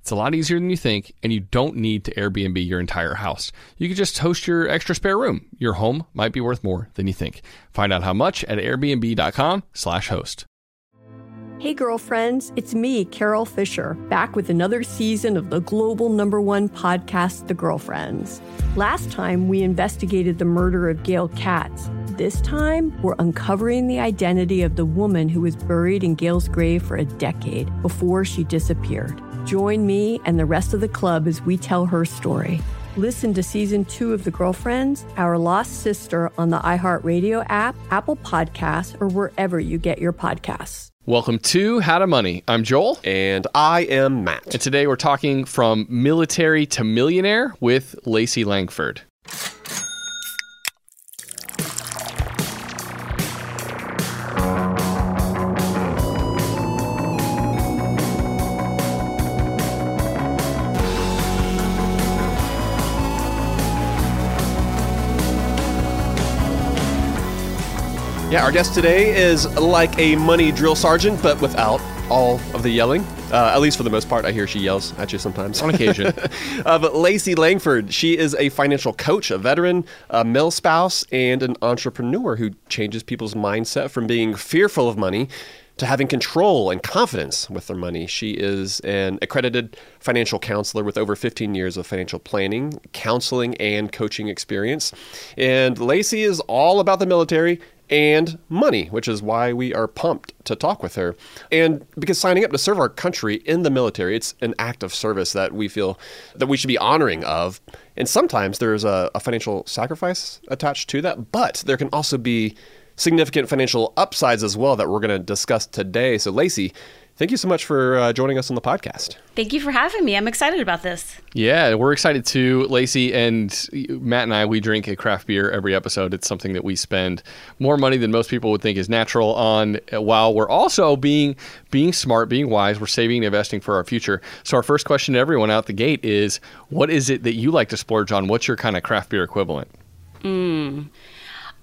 It's a lot easier than you think, and you don't need to Airbnb your entire house. You could just host your extra spare room. Your home might be worth more than you think. Find out how much at airbnb.com/slash host. Hey, girlfriends, it's me, Carol Fisher, back with another season of the global number one podcast, The Girlfriends. Last time, we investigated the murder of Gail Katz. This time, we're uncovering the identity of the woman who was buried in Gail's grave for a decade before she disappeared. Join me and the rest of the club as we tell her story. Listen to season two of The Girlfriends, Our Lost Sister on the iHeartRadio app, Apple Podcasts, or wherever you get your podcasts. Welcome to How to Money. I'm Joel. And I am Matt. And today we're talking from military to millionaire with Lacey Langford. Yeah, our guest today is like a money drill sergeant, but without all of the yelling. Uh, at least for the most part, I hear she yells at you sometimes. On occasion. uh, but Lacey Langford, she is a financial coach, a veteran, a milspouse, and an entrepreneur who changes people's mindset from being fearful of money to having control and confidence with their money. She is an accredited financial counselor with over 15 years of financial planning, counseling, and coaching experience. And Lacey is all about the military and money, which is why we are pumped to talk with her. And because signing up to serve our country in the military, it's an act of service that we feel that we should be honoring of. And sometimes there's a, a financial sacrifice attached to that, but there can also be significant financial upsides as well that we're going to discuss today. So, Lacey, Thank you so much for uh, joining us on the podcast. Thank you for having me. I'm excited about this. Yeah, we're excited too, Lacey. And Matt and I, we drink a craft beer every episode. It's something that we spend more money than most people would think is natural on, while we're also being being smart, being wise. We're saving and investing for our future. So our first question to everyone out the gate is, what is it that you like to splurge on? What's your kind of craft beer equivalent? Mm.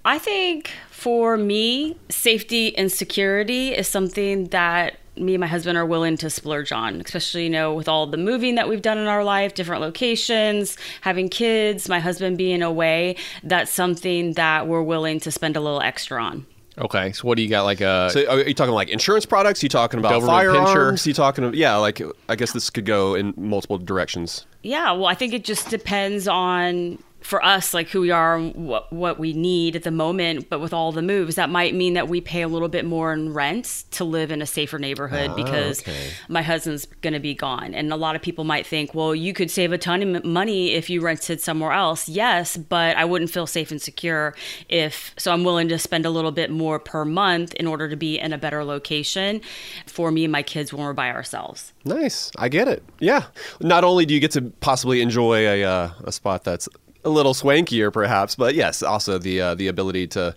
I think for me, safety and security is something that me and my husband are willing to splurge on, especially, you know, with all the moving that we've done in our life, different locations, having kids, my husband being away. That's something that we're willing to spend a little extra on. Okay, so what do you got? Like a uh, so are you talking like insurance products? Are you talking about firearms? Pincher? You talking? About, yeah, like I guess this could go in multiple directions. Yeah, well, I think it just depends on for us like who we are what what we need at the moment but with all the moves that might mean that we pay a little bit more in rent to live in a safer neighborhood oh, because okay. my husband's going to be gone. And a lot of people might think well you could save a ton of money if you rented somewhere else. Yes but I wouldn't feel safe and secure if so I'm willing to spend a little bit more per month in order to be in a better location for me and my kids when we're by ourselves. Nice. I get it. Yeah. Not only do you get to possibly enjoy a, uh, a spot that's a little swankier, perhaps. But yes, also the uh, the ability to,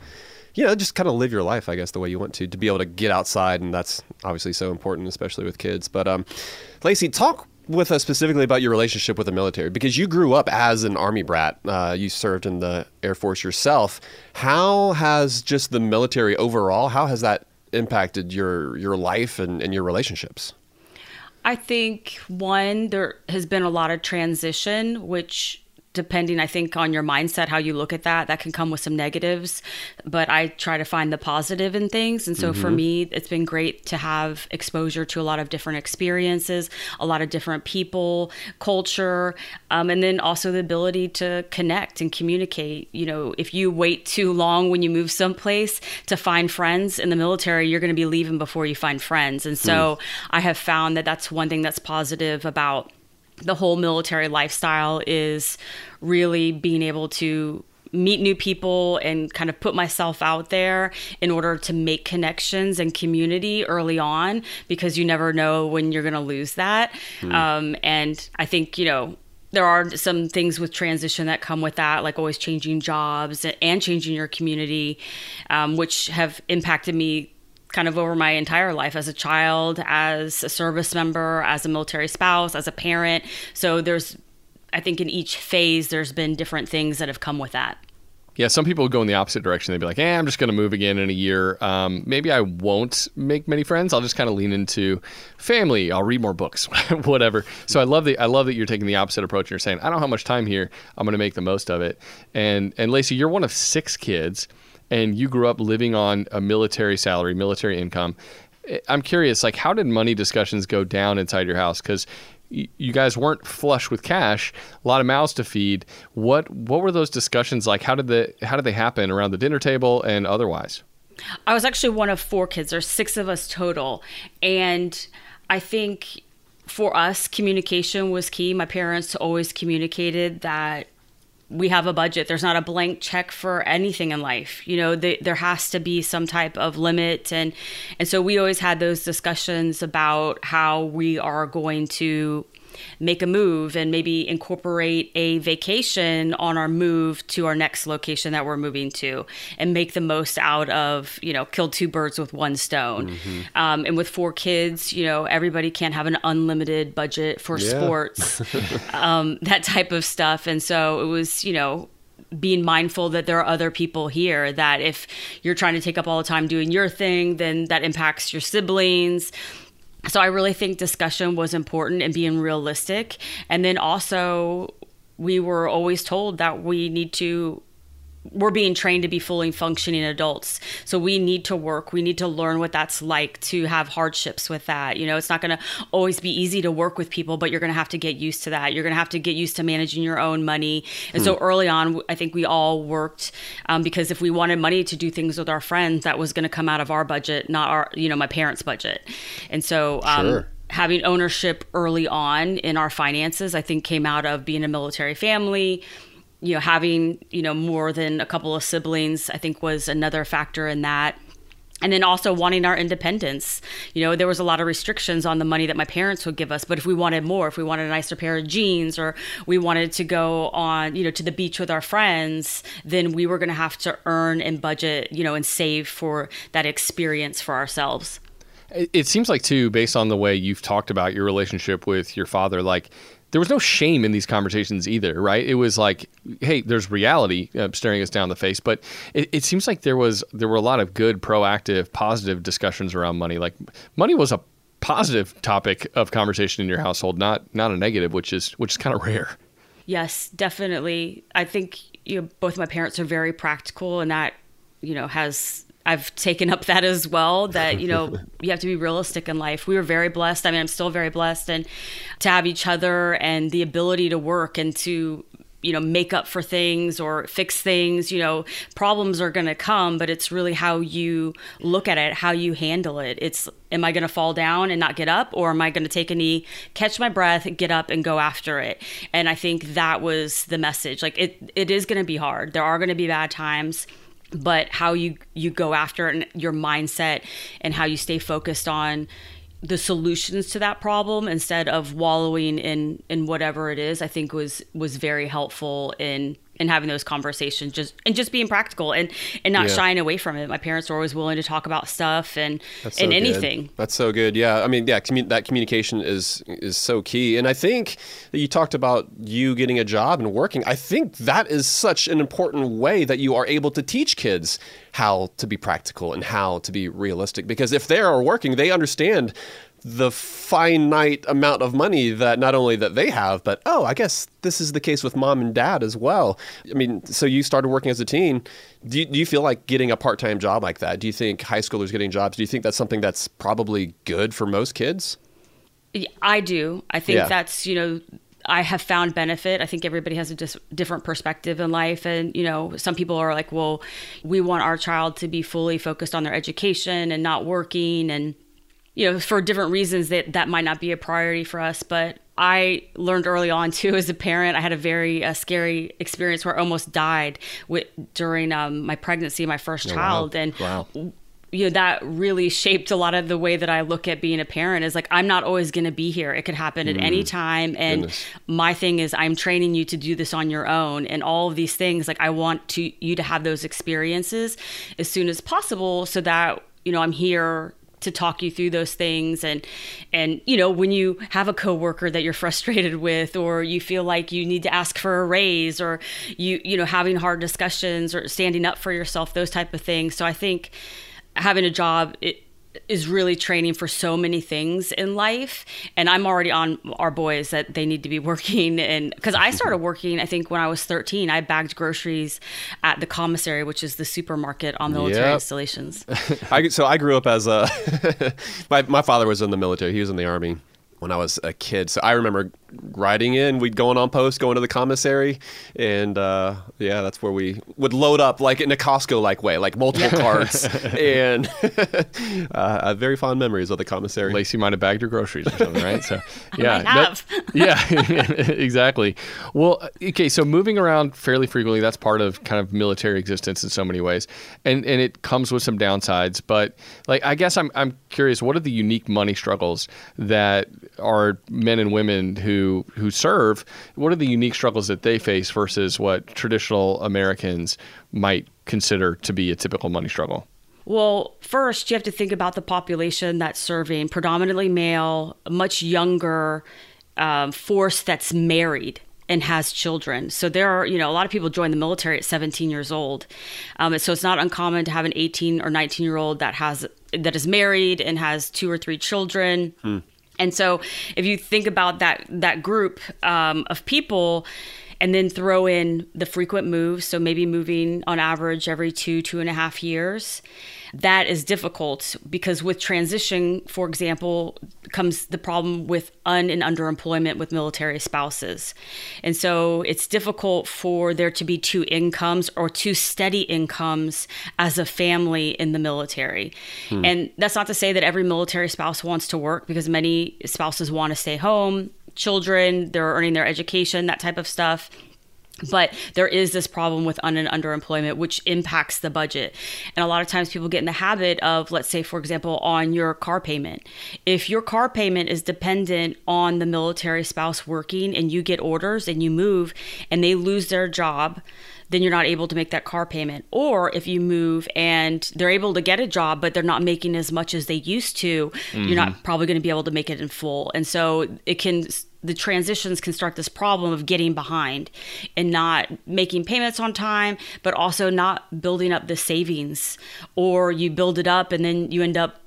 you know, just kind of live your life, I guess, the way you want to, to be able to get outside, and that's obviously so important, especially with kids. But um, Lacey, talk with us specifically about your relationship with the military because you grew up as an army brat. Uh, you served in the Air Force yourself. How has just the military overall? How has that impacted your your life and, and your relationships? I think one there has been a lot of transition, which depending i think on your mindset how you look at that that can come with some negatives but i try to find the positive in things and so mm-hmm. for me it's been great to have exposure to a lot of different experiences a lot of different people culture um, and then also the ability to connect and communicate you know if you wait too long when you move someplace to find friends in the military you're going to be leaving before you find friends and so mm. i have found that that's one thing that's positive about the whole military lifestyle is really being able to meet new people and kind of put myself out there in order to make connections and community early on because you never know when you're going to lose that. Hmm. Um, and I think, you know, there are some things with transition that come with that, like always changing jobs and changing your community, um, which have impacted me kind of over my entire life as a child, as a service member, as a military spouse, as a parent. So there's, I think in each phase, there's been different things that have come with that. Yeah, some people go in the opposite direction. They'd be like, "Hey, I'm just going to move again in a year. Um, maybe I won't make many friends. I'll just kind of lean into family. I'll read more books, whatever." So I love the I love that you're taking the opposite approach. and You're saying, "I don't have much time here. I'm going to make the most of it." And and Lacey, you're one of six kids and you grew up living on a military salary, military income. Eh, I'm curious, like, how did money discussions go down inside your house? Because you guys weren't flush with cash, a lot of mouths to feed. What what were those discussions like? How did the how did they happen around the dinner table and otherwise? I was actually one of four kids. There's six of us total, and I think for us, communication was key. My parents always communicated that we have a budget. There's not a blank check for anything in life. You know, there has to be some type of limit, and and so we always had those discussions about how we are going to make a move and maybe incorporate a vacation on our move to our next location that we're moving to and make the most out of, you know, kill two birds with one stone. Mm-hmm. Um, and with four kids, you know, everybody can't have an unlimited budget for yeah. sports, um, that type of stuff. And so it was, you know, being mindful that there are other people here that if you're trying to take up all the time doing your thing then that impacts your siblings so I really think discussion was important and being realistic. And then also, we were always told that we need to we're being trained to be fully functioning adults. So we need to work. We need to learn what that's like to have hardships with that. You know, it's not going to always be easy to work with people, but you're going to have to get used to that. You're going to have to get used to managing your own money. And hmm. so early on, I think we all worked um, because if we wanted money to do things with our friends, that was going to come out of our budget, not our, you know, my parents' budget. And so, um, sure having ownership early on in our finances, I think came out of being a military family, you know, having, you know, more than a couple of siblings, I think was another factor in that. And then also wanting our independence. You know, there was a lot of restrictions on the money that my parents would give us, but if we wanted more, if we wanted a nicer pair of jeans or we wanted to go on, you know, to the beach with our friends, then we were going to have to earn and budget, you know, and save for that experience for ourselves. It seems like too, based on the way you've talked about your relationship with your father, like there was no shame in these conversations either, right? It was like, hey, there's reality uh, staring us down the face, but it, it, seems like there was there were a lot of good, proactive, positive discussions around money. Like money was a positive topic of conversation in your household, not not a negative, which is which is kind of rare. Yes, definitely. I think you know, both my parents are very practical, and that you know has I've taken up that as well. That you know you have to be realistic in life. We were very blessed. I mean, I'm still very blessed, and to have each other and the ability to work and to you know make up for things or fix things you know problems are going to come but it's really how you look at it how you handle it it's am i going to fall down and not get up or am i going to take a knee catch my breath get up and go after it and i think that was the message like it it is going to be hard there are going to be bad times but how you you go after it and your mindset and how you stay focused on the solutions to that problem instead of wallowing in in whatever it is i think was was very helpful in and having those conversations just and just being practical and and not yeah. shying away from it. My parents were always willing to talk about stuff and so and anything good. that's so good. Yeah i mean yeah commu- that communication is is so key. And i think that you talked about you getting a job and working. I think that is such an important way that you are able to teach kids how to be practical and how to be realistic. Because if they are working they understand the finite amount of money that not only that they have, but oh, I guess this is the case with mom and dad as well. I mean, so you started working as a teen. Do you, do you feel like getting a part time job like that? Do you think high schoolers getting jobs? Do you think that's something that's probably good for most kids? I do. I think Yeah. that's, you know, I have found benefit. I think everybody has a dis- different perspective in life. And, you know, some people are like, well, we want our child to be fully focused on their education and not working. And, you know, for different reasons that that might not be a priority for us. But I learned early on too, as a parent, I had a very uh, scary experience where I almost died with, during um, my pregnancy, my first child. And Wow. you know that really shaped a lot of the way that I look at being a parent is like I'm not always going to be here. It could happen at any time and Goodness. my thing is I'm training you to do this on your own and all of these things like I want to you to have those experiences as soon as possible so that you know I'm here to talk you through those things. And and you know when you have a coworker that you're frustrated with or you feel like you need to ask for a raise or you you know having hard discussions or standing up for yourself those type of things. So I think having a job it is really training for so many things in life and i'm already on our boys that they need to be working and because i started working i think when i was 13 i bagged groceries at the commissary which is the supermarket on military Yep. installations I, so I grew up as a my my father was in the military. He was in the army when I was a kid. So I remember riding in. We'd going on post, going to the commissary, and uh, yeah, that's where we would load up like in a Costco like way, like multiple carts, and uh, I have very fond memories of the commissary. Lacey might have bagged your groceries or something, right? So, yeah, might have. yeah, exactly. Well, okay, so moving around fairly frequently, that's part of kind of military existence in so many ways, and and it comes with some downsides. But like, I guess I'm I'm curious, what are the unique money struggles that are men and women who who serve? What are the unique struggles that they face versus what traditional Americans might consider to be a typical money struggle? Well, first, you have to think about the population that's serving, predominantly male, much younger um, force that's married and has children. So there are, you know, a lot of people join the military at 17 years old. Um, so it's not uncommon to have an 18 or 19 year old that has that is married and has two or three children. And so if you think about that that group um, of people and then throw in the frequent moves, so maybe moving on average every two, two and a half years, that is difficult because with transition, for example, comes the problem with un and underemployment with military spouses. And so it's difficult for there to be two incomes or two steady incomes as a family in the military. Hmm. And that's not to say that every military spouse wants to work because many spouses want to stay home, children, they're earning their education, that type of stuff. But there is this problem with un- and underemployment, which impacts the budget. And a lot of times people get in the habit of, let's say, for example, on your car payment. If your car payment is dependent on the military spouse working and you get orders and you move and they lose their job, then you're not able to make that car payment. Or if you move and they're able to get a job, but they're not making as much as they used to, you're not mm-hmm. probably going to be able to make it in full. And so it can, the transitions can start this problem of getting behind and not making payments on time, but also not building up the savings. Or you build it up and then you end up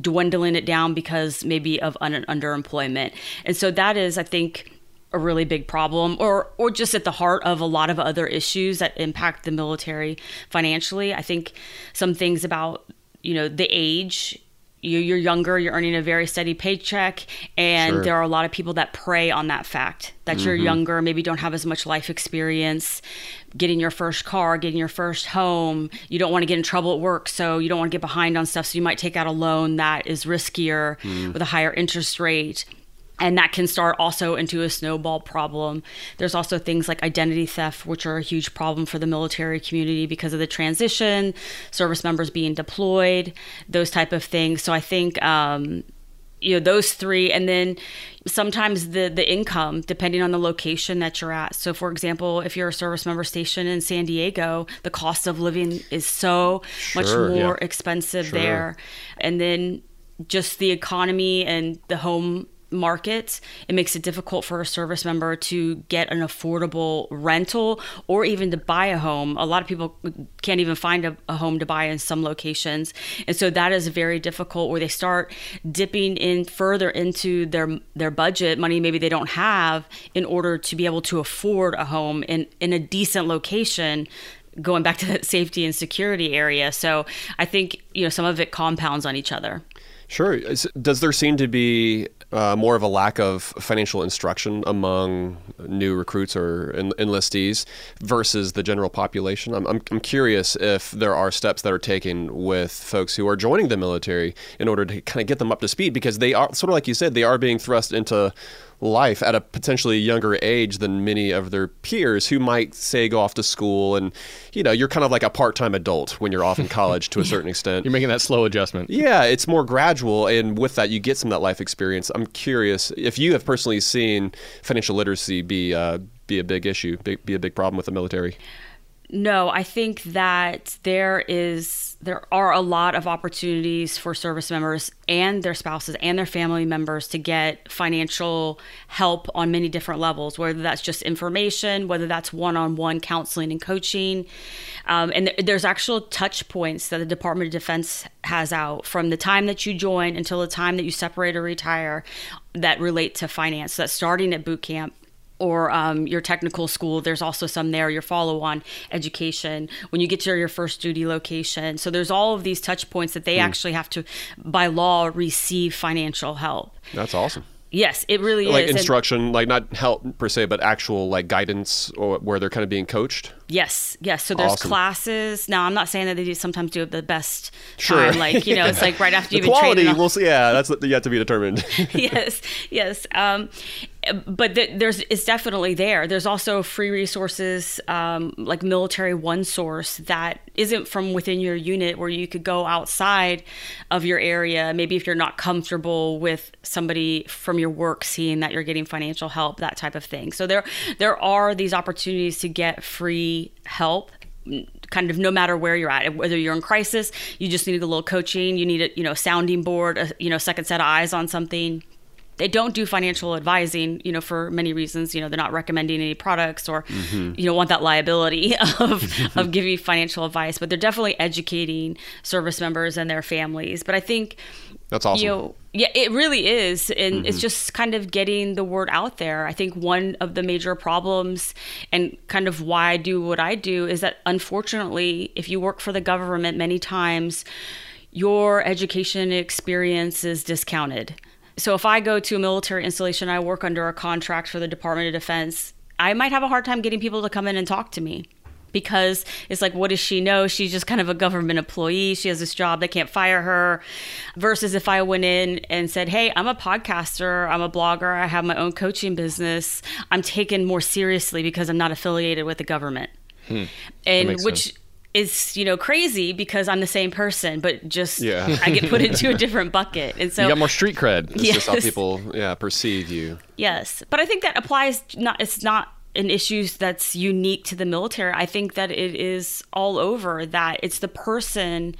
dwindling it down because maybe of un- underemployment. And so that is, I think, a really big problem or or just at the heart of a lot of other issues that impact the military financially. I think some things about, you know, the age you're younger, you're earning a very steady paycheck, and Sure. there are a lot of people that prey on that fact that you're mm-hmm. younger, maybe don't have as much life experience, getting your first car, getting your first home. You don't want to get in trouble at work, so you don't want to get behind on stuff. So you might take out a loan that is riskier hmm. with a higher interest rate. And that can start also into a snowball problem. There's also things like identity theft, which are a huge problem for the military community because of the transition, service members being deployed, those type of things. So I think um, you know those three and then sometimes the the income depending on the location that you're at so for example if you're a service member stationed in san diego the cost of living is so much more yeah. expensive there and then just the economy and the home market, it makes it difficult for a service member to get an affordable rental or even to buy a home. A lot of people can't even find a, a, home to buy in some locations. And so that is very difficult where they start dipping in further into their their budget, money maybe they don't have in order to be able to afford a home in, in a decent location going back to that safety and security area. So I think, you know, some of it compounds on each other. Sure. Does there seem to be uh, more of a lack of financial instruction among new recruits or en- enlistees versus the general population? I'm, I'm, I'm, curious if there are steps that are taken with folks who are joining the military in order to kind of get them up to speed because they are, sort of like you said, they are being thrust into life at a potentially younger age than many of their peers who might say go off to school and you know you're kind of like a part-time adult when you're off in college to a certain extent. You're making that slow adjustment. Yeah it's more gradual and with that you get some of that life experience. I'm curious if you have personally seen financial literacy be uh, be a big issue be, be a big problem with the military? No, I think that there is there are a lot of opportunities for service members and their spouses and their family members to get financial help on many different levels, whether that's just information, whether that's one-on-one counseling and coaching, um, and th- there's actual touch points that the Department of Defense has out from the time that you join until the time that you separate or retire that relate to finance. So that's starting at boot camp or um, your technical school. There's also some there, your follow on education, when you get to your first duty location. So there's all of these touch points that they mm. actually have to, by law, receive financial help. That's awesome. Yes, it really like is. Like instruction, and, like not help per se, but actual like guidance or where they're kind of being coached. Yes, yes. So there's awesome. classes. Now I'm not saying that they do sometimes do it the best sure. time. Like you know, it's like right after you've been quality. We'll see. Yeah, that's yet to be determined. yes, yes. Um, but th- there's it's definitely there. There's also free resources um, like Military OneSource that isn't from within your unit, where you could go outside of your area. Maybe if you're not comfortable with somebody from your work seeing that you're getting financial help, that type of thing. So there there are these opportunities to get free help kind of no matter where you're at whether you're in crisis you just need a little coaching you need a you know sounding board a you know second set of eyes on something they don't do financial advising, you know, for many reasons. You know, they're not recommending any products or, mm-hmm. you know, want that liability of of giving financial advice. But they're definitely educating service members and their families. But I think that's awesome. You know, yeah, it really is, and mm-hmm. it's just kind of getting the word out there. I think one of the major problems, and kind of why I do what I do, is that unfortunately, if you work for the government, many times your education experience is discounted so if I go to a military installation, I work under a contract for the Department of Defense, I might have a hard time getting people to come in and talk to me because it's like, what does she know? She's just kind of a government employee. She has this job, they can't fire her. Versus if I went in and said, hey, I'm a podcaster, I'm a blogger, I have my own coaching business, I'm taken more seriously because I'm not affiliated with the government. Hmm. And which sense is you know crazy because I'm the same person, but just yeah. I get put into a different bucket, and so you got more street cred. It's yes. just how people yeah perceive you. Yes, but I think that applies. Not it's not an issue that's unique to the military. I think that it is all over. That it's the person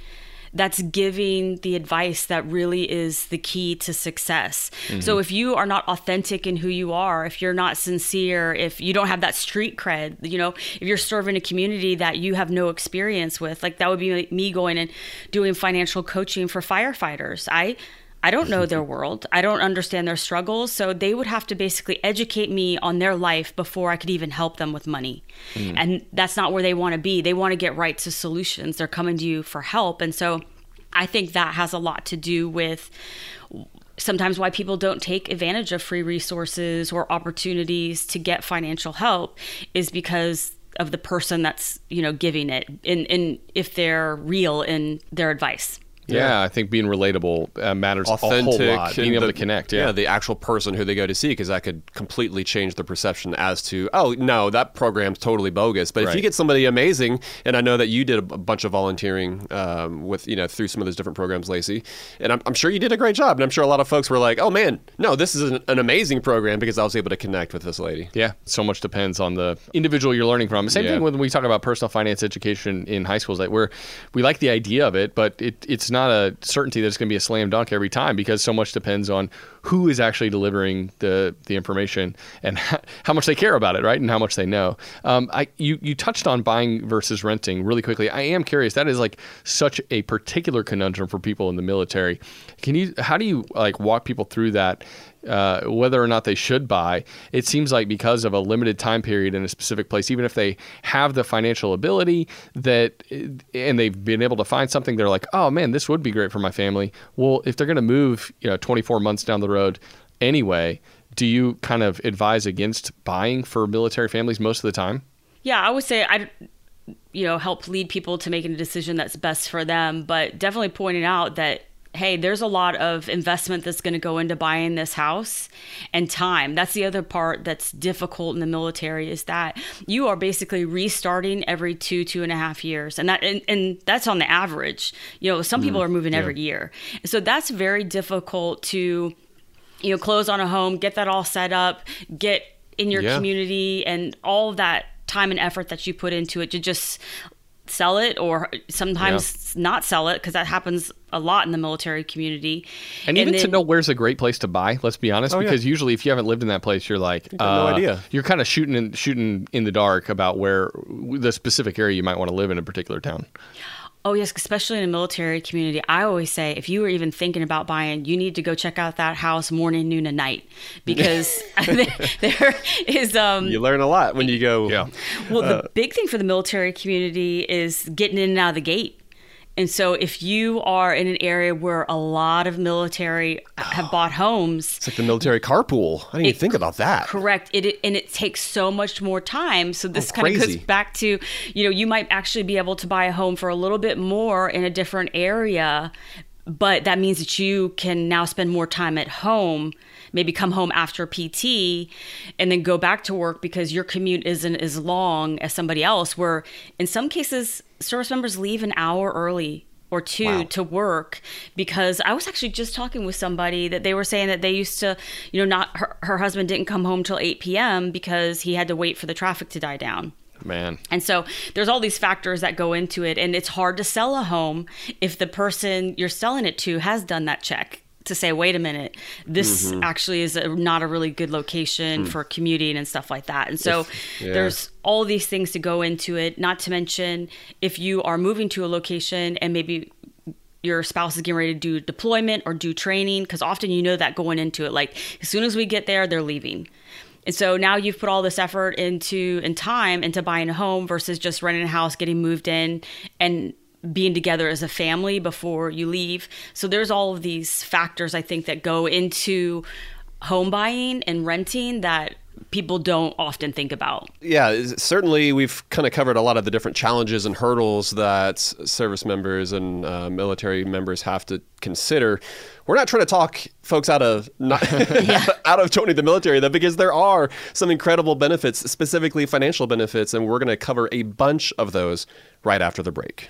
that's giving the advice that really is the key to success. Mm-hmm. So if you are not authentic in who you are, if you're not sincere, if you don't have that street cred, you know, if you're serving a community that you have no experience with, like that would be me going and doing financial coaching for firefighters. I I don't know their world. I don't understand their struggles. So they would have to basically educate me on their life before I could even help them with money. Mm. And that's not where they want to be. They want to get right to solutions. They're coming to you for help. And so I think that has a lot to do with sometimes why people don't take advantage of free resources or opportunities to get financial help is because of the person that's you know giving it and, and if they're real in their advice yeah, yeah, I think being relatable uh, matters Authentic, a whole lot. Being able the, to connect, yeah. yeah, the actual person who they go to see, because that could completely change the perception as to, oh no, that program's totally bogus. But right. if you get somebody amazing, and I know that you did a bunch of volunteering um, with, you know, through some of those different programs, Lacey, and I'm, I'm, sure you did a great job. And I'm sure a lot of folks were like, oh man, no, this is an, an, amazing program because I was able to connect with this lady. Yeah, so much depends on the individual you're learning from. Same yeah. thing when we talk about personal finance education in high schools, like where we like the idea of it, but it, it's not a certainty that it's going to be a slam dunk every time because so much depends on who is actually delivering the the information and how much they care about it, right, and how much they know. Um, I you you touched on buying versus renting really quickly. I am curious. That is like such a particular conundrum for people in the military. Can you? How do you like walk people through that? Uh, whether or not they should buy. It seems like because of a limited time period in a specific place, even if they have the financial ability that and they've been able to find something, they're like, oh man, this would be great for my family. Well, if they're going to move, you know, 24 months down the road anyway, do you kind of advise against buying for military families most of the time? Yeah, I would say I you know help lead people to making a decision that's best for them but definitely pointing out that hey, there's a lot of investment that's going to go into buying this house and time. That's the other part that's difficult in the military is that you are basically restarting every two, two and a half years. And that, and, and that's on the average. You know, some people mm, are moving yeah. every year. So that's very difficult to, you know, close on a home, get that all set up, get in your yeah. community and all that time and effort that you put into it to just sell it or sometimes yeah. not sell it because that happens a lot in the military community. And, and even then, to know where's a great place to buy, let's be honest, oh, because yeah. usually if you haven't lived in that place, you're like, uh, no idea. You're kind of shooting in, shooting in the dark about where the specific area you might want to live in a particular town. Oh, yes, especially in a military community. I always say if you were even thinking about buying, you need to go check out that house morning, noon, and night because there is. Um, you learn a lot when you go. Yeah. Well, uh, the big thing for the military community is getting in and out of the gate. And so, if you are in an area where a lot of military have bought homes, it's like the military carpool. I didn't it, even think about that. Correct. It, it, and it takes so much more time. So this oh, kind of goes back to, you know, you might actually be able to buy a home for a little bit more in a different area, but that means that you can now spend more time at home maybe come home after PT and then go back to work because your commute isn't as long as somebody else. Where in some cases, service members leave an hour early or two wow. to work because I was actually just talking with somebody that they were saying that they used to, you know, not her, her husband didn't come home till 8 p.m. because he had to wait for the traffic to die down. Man. And so there's all these factors that go into it. And it's hard to sell a home if the person you're selling it to has done that check to say, wait a minute, this mm-hmm. actually is a, not a really good location mm. for commuting and stuff like that. And so if, yeah. there's all these things to go into it, not to mention if you are moving to a location and maybe your spouse is getting ready to do deployment or do training, because often you know that going into it, like as soon as we get there, they're leaving. And so now you've put all this effort into and time into buying a home versus just renting a house, getting moved in, and being together as a family before you leave. So there's all of these factors I think that go into home buying and renting that people don't often think about. Yeah, certainly we've kind of covered a lot of the different challenges and hurdles that service members and uh, military members have to consider. We're not trying to talk folks out of not, out of joining the military though, because there are some incredible benefits, specifically financial benefits, and we're going to cover a bunch of those right after the break.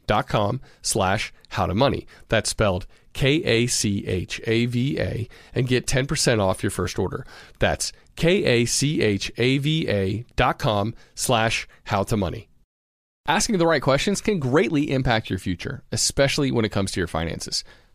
Ka'Chava com slash how to money. That's spelled K A C H A V A and get 10% off your first order. That's K A C H A V A dot com slash how to money. Asking the right questions can greatly impact your future, especially when it comes to your finances.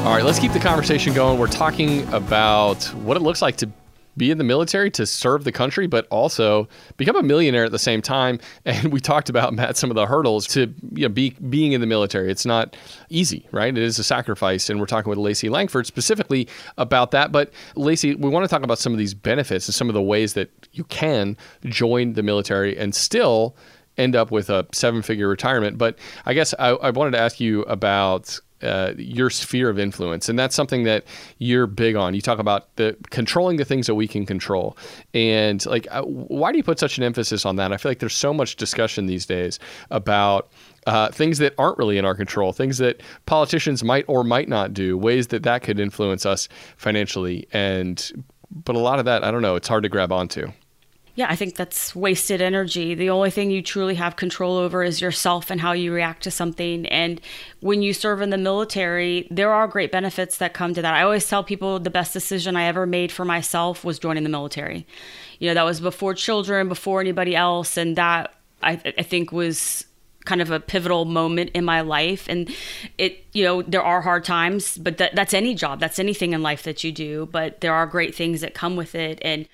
All right, let's keep the conversation going. We're talking about what it looks like to be in the military, to serve the country, but also become a millionaire at the same time. And we talked about Matt some of the hurdles to you know, be being in the military. It's not easy, right? It is a sacrifice, and we're talking with Lacey Langford specifically about that. But Lacey, we want to talk about some of these benefits and some of the ways that you can join the military and still end up with a seven-figure retirement. But I guess I, I wanted to ask you about uh, your sphere of influence, and that's something that you're big on. You talk about the controlling the things that we can control, and like, uh, why do you put such an emphasis on that? I feel like there's so much discussion these days about uh, things that aren't really in our control, things that politicians might or might not do, ways that that could influence us financially, and but a lot of that, I don't know, it's hard to grab onto. Yeah, I think that's wasted energy. The only thing you truly have control over is yourself and how you react to something. And when you serve in the military, there are great benefits that come to that. I always tell people the best decision I ever made for myself was joining the military. You know, that was before children, before anybody else. And that I, I think was kind of a pivotal moment in my life and it you know there are hard times but that, that's any job that's anything in life that you do but there are great things that come with it and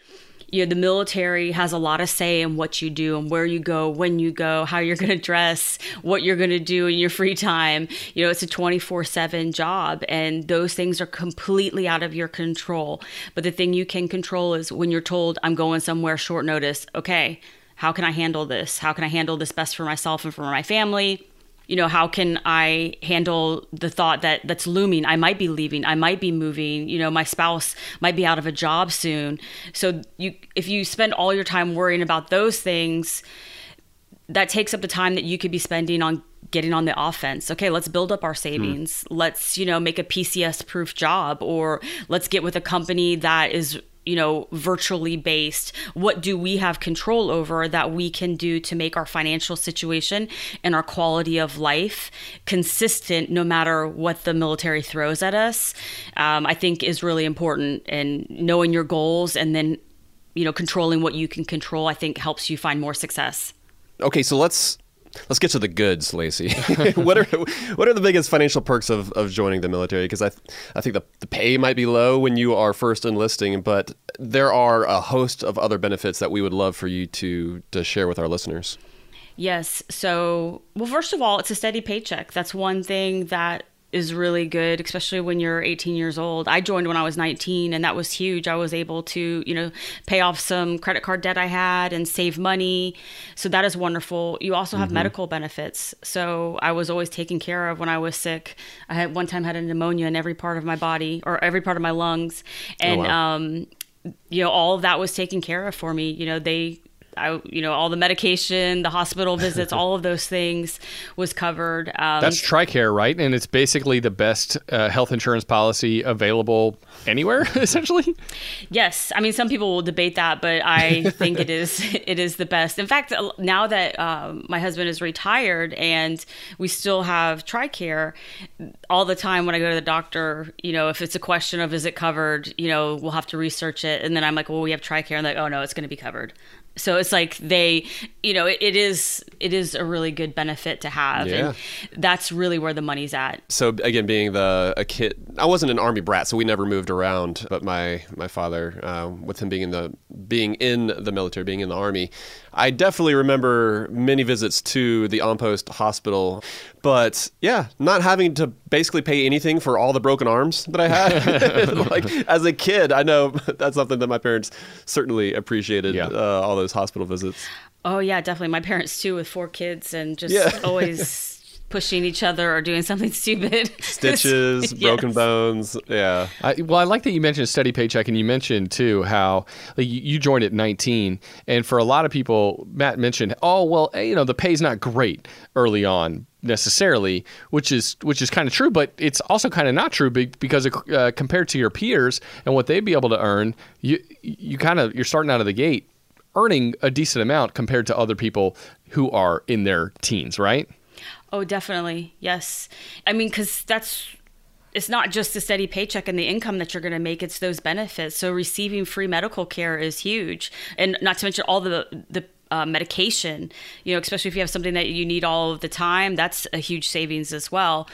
you know the military has a lot of say in what you do and where you go when you go how you're going to dress what you're going to do in your free time. You know it's a 24/7 job and those things are completely out of your control. But the thing you can control is when you're told I'm going somewhere short notice. Okay how can I handle this? How can I handle this best for myself and for my family you know how can i handle the thought that that's looming? I might be leaving. I might be moving. You know my spouse might be out of a job soon. So you if you spend all your time worrying about those things that takes up the time that you could be spending on getting on the offense. Okay, let's build up our hmm. savings. Let's, you know, make a PCS proof job or let's get with a company that is, you know, virtually based. What do we have control over that we can do to make our financial situation and our quality of life consistent no matter what the military throws at us? Um, I think is really important and knowing your goals and then, you know, controlling what you can control, I think helps you find more success. Okay, so let's let's get to the goods, Lacey. what are what are the biggest financial perks of, of joining the military? Because I th- I think the, the pay might be low when you are first enlisting, but there are a host of other benefits that we would love for you to to share with our listeners. Yes. So, well, first of all, it's a steady paycheck. That's one thing that is really good, especially when you're 18 years old. I joined when I was 19, and that was huge. I was able to, you know, pay off some credit card debt I had and save money. So that is wonderful. You also have medical benefits. So I was always taken care of when I was sick. I had one time had a pneumonia in every part of my body or every part of my lungs, and wow. um, you know, all of that was taken care of for me. You know, they I, you know, all the medication, the hospital visits, all of those things was covered. Um, That's TRICARE, right? And it's basically the best uh, health insurance policy available anywhere, essentially. Yes, I mean some people will debate that, but I think it is it is the best. In fact, now that um, my husband is retired and we still have TRICARE, all the time when I go to the doctor, you know, if it's a question of is it covered, you know, we'll have to research it, and then I'm like, well, we have TRICARE, and like, oh no, it's going to be covered. So it's like they, you know, it, it is it is a really good benefit to have, Yeah. and that's really where the money's at. So again, being the a kid, I wasn't an army brat, so we never moved around. But my my father, uh, with him being in the being in the military, being in the army, I definitely remember many visits to the on post hospital. But yeah, not having to basically pay anything for all the broken arms that I had. like as a kid, I know that's something that my parents certainly appreciated. Yeah. Uh, all those hospital visits. Oh yeah, definitely. My parents too, with four kids, and just Yeah. always pushing each other or doing something stupid. Stitches, Yes. broken bones. Yeah. I, well, I like that you mentioned steady paycheck, and you mentioned too how like you, you joined at 19, and for a lot of people, Matt mentioned, oh well, eh, you know, the pay's not great early on necessarily, which is which is kind of true, but it's also kind of not true because uh, compared to your peers and what they'd be able to earn, you you kind of you're starting out of the gate earning a decent amount compared to other people who are in their teens, right? Oh, definitely. Yes. I mean, because that's it's not just the steady paycheck and the income that you're going to make; it's those benefits. So receiving free medical care is huge, and not to mention all the the uh, medication. You know, especially if you have something that you need all of the time, that's a huge savings as well.